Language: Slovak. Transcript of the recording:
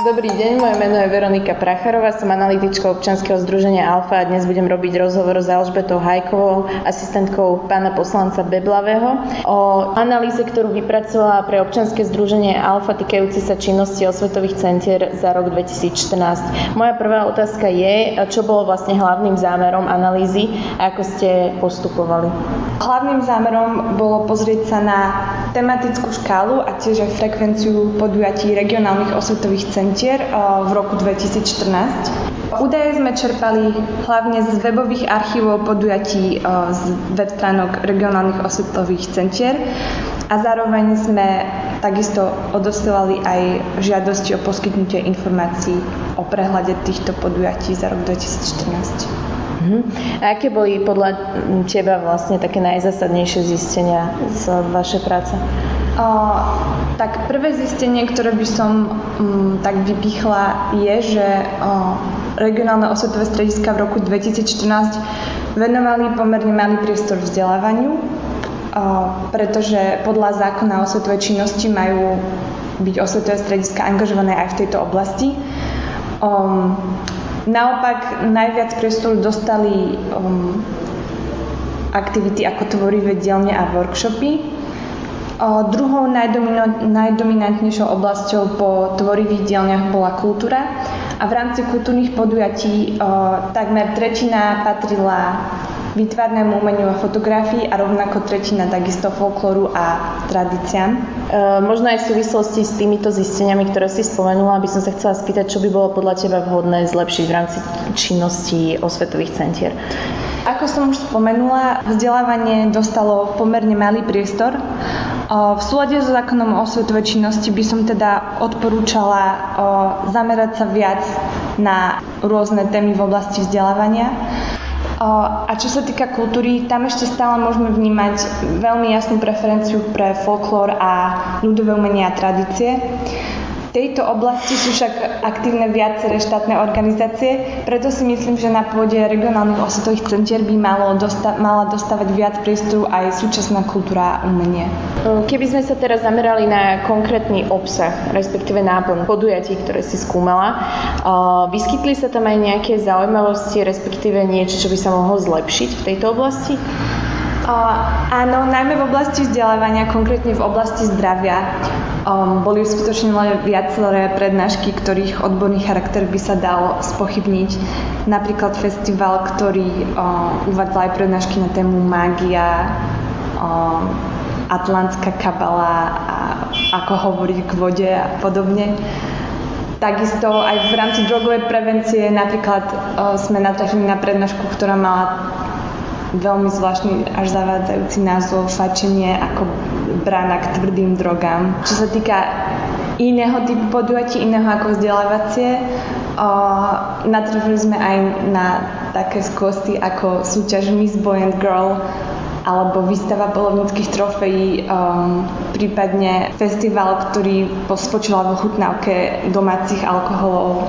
Dobrý deň, moje meno je Veronika Pracharová, som analytičkou občanského združenia Alfa a dnes budem robiť rozhovor s Alžbetou Hajkovou, asistentkou pána poslanca Beblavého o analýze, ktorú vypracovala pre občanské združenie Alfa týkajúci sa činnosti osvetových centier za rok 2014. Moja prvá otázka je, čo bolo vlastne hlavným zámerom analýzy a ako ste postupovali. Hlavným zámerom bolo pozrieť sa na tematickú škálu a tiež frekvenciu podujatí regionálnych osvetových centier eh, v roku 2014. Údaje sme čerpali hlavne z webových archívov podujatí eh, z web stránok regionálnych osvetových centier a zároveň sme takisto odosielali aj žiadosti o poskytnutie informácií o prehľade týchto podujatí za rok 2014. Uh-huh. A aké boli podľa teba vlastne také najzásadnejšie zistenia z vašej práce? O, tak prvé zistenie, ktoré by som um, tak vypichla, je, že o, regionálne osvetové strediska v roku 2014 venovali pomerne malý priestor vzdelávaniu, o, pretože podľa zákona o osvetovej činnosti majú byť osvetové strediska angažované aj v tejto oblasti. Um, Naopak najviac priestoru dostali um, aktivity ako tvorivé dielne a workshopy. Druhou najdominantnejšou oblasťou po tvorivých dielniach bola kultúra a v rámci kultúrnych podujatí o, takmer tretina patrila výtvarnému umeniu a fotografii a rovnako tretina takisto folklóru a tradíciám. E, možno aj v súvislosti s týmito zisteniami, ktoré si spomenula, by som sa chcela spýtať, čo by bolo podľa teba vhodné zlepšiť v rámci činnosti osvetových centier. Ako som už spomenula, vzdelávanie dostalo pomerne malý priestor. V súlade so zákonom o osvetovej činnosti by som teda odporúčala zamerať sa viac na rôzne témy v oblasti vzdelávania. A čo sa týka kultúry, tam ešte stále môžeme vnímať veľmi jasnú preferenciu pre folklór a ľudové umenie a tradície tejto oblasti sú však aktívne viaceré štátne organizácie, preto si myslím, že na pôde regionálnych osvetových centier by malo dosta- mala dostávať viac priestoru aj súčasná kultúra a umenie. Keby sme sa teraz zamerali na konkrétny obsah, respektíve náplň podujatí, ktoré si skúmala, vyskytli sa tam aj nejaké zaujímavosti, respektíve niečo, čo by sa mohlo zlepšiť v tejto oblasti? Áno, najmä v oblasti vzdelávania, konkrétne v oblasti zdravia. Um, boli uskutočnené viaceré prednášky, ktorých odborný charakter by sa dal spochybniť. Napríklad festival, ktorý um, uvádzal aj prednášky na tému mágia, um, atlantská kabala a ako hovoriť k vode a podobne. Takisto aj v rámci drogovej prevencie napríklad uh, sme natrafili na prednášku, ktorá mala veľmi zvláštny až zavádzajúci názov fačenie ako brána k tvrdým drogám. Čo sa týka iného typu podujatí, iného ako vzdelávacie, natrafili sme aj na také skvosty ako súťaž Miss Boy and Girl alebo výstava polovníckých trofejí, um, prípadne festival, ktorý spočíval vo chutnávke domácich alkoholov.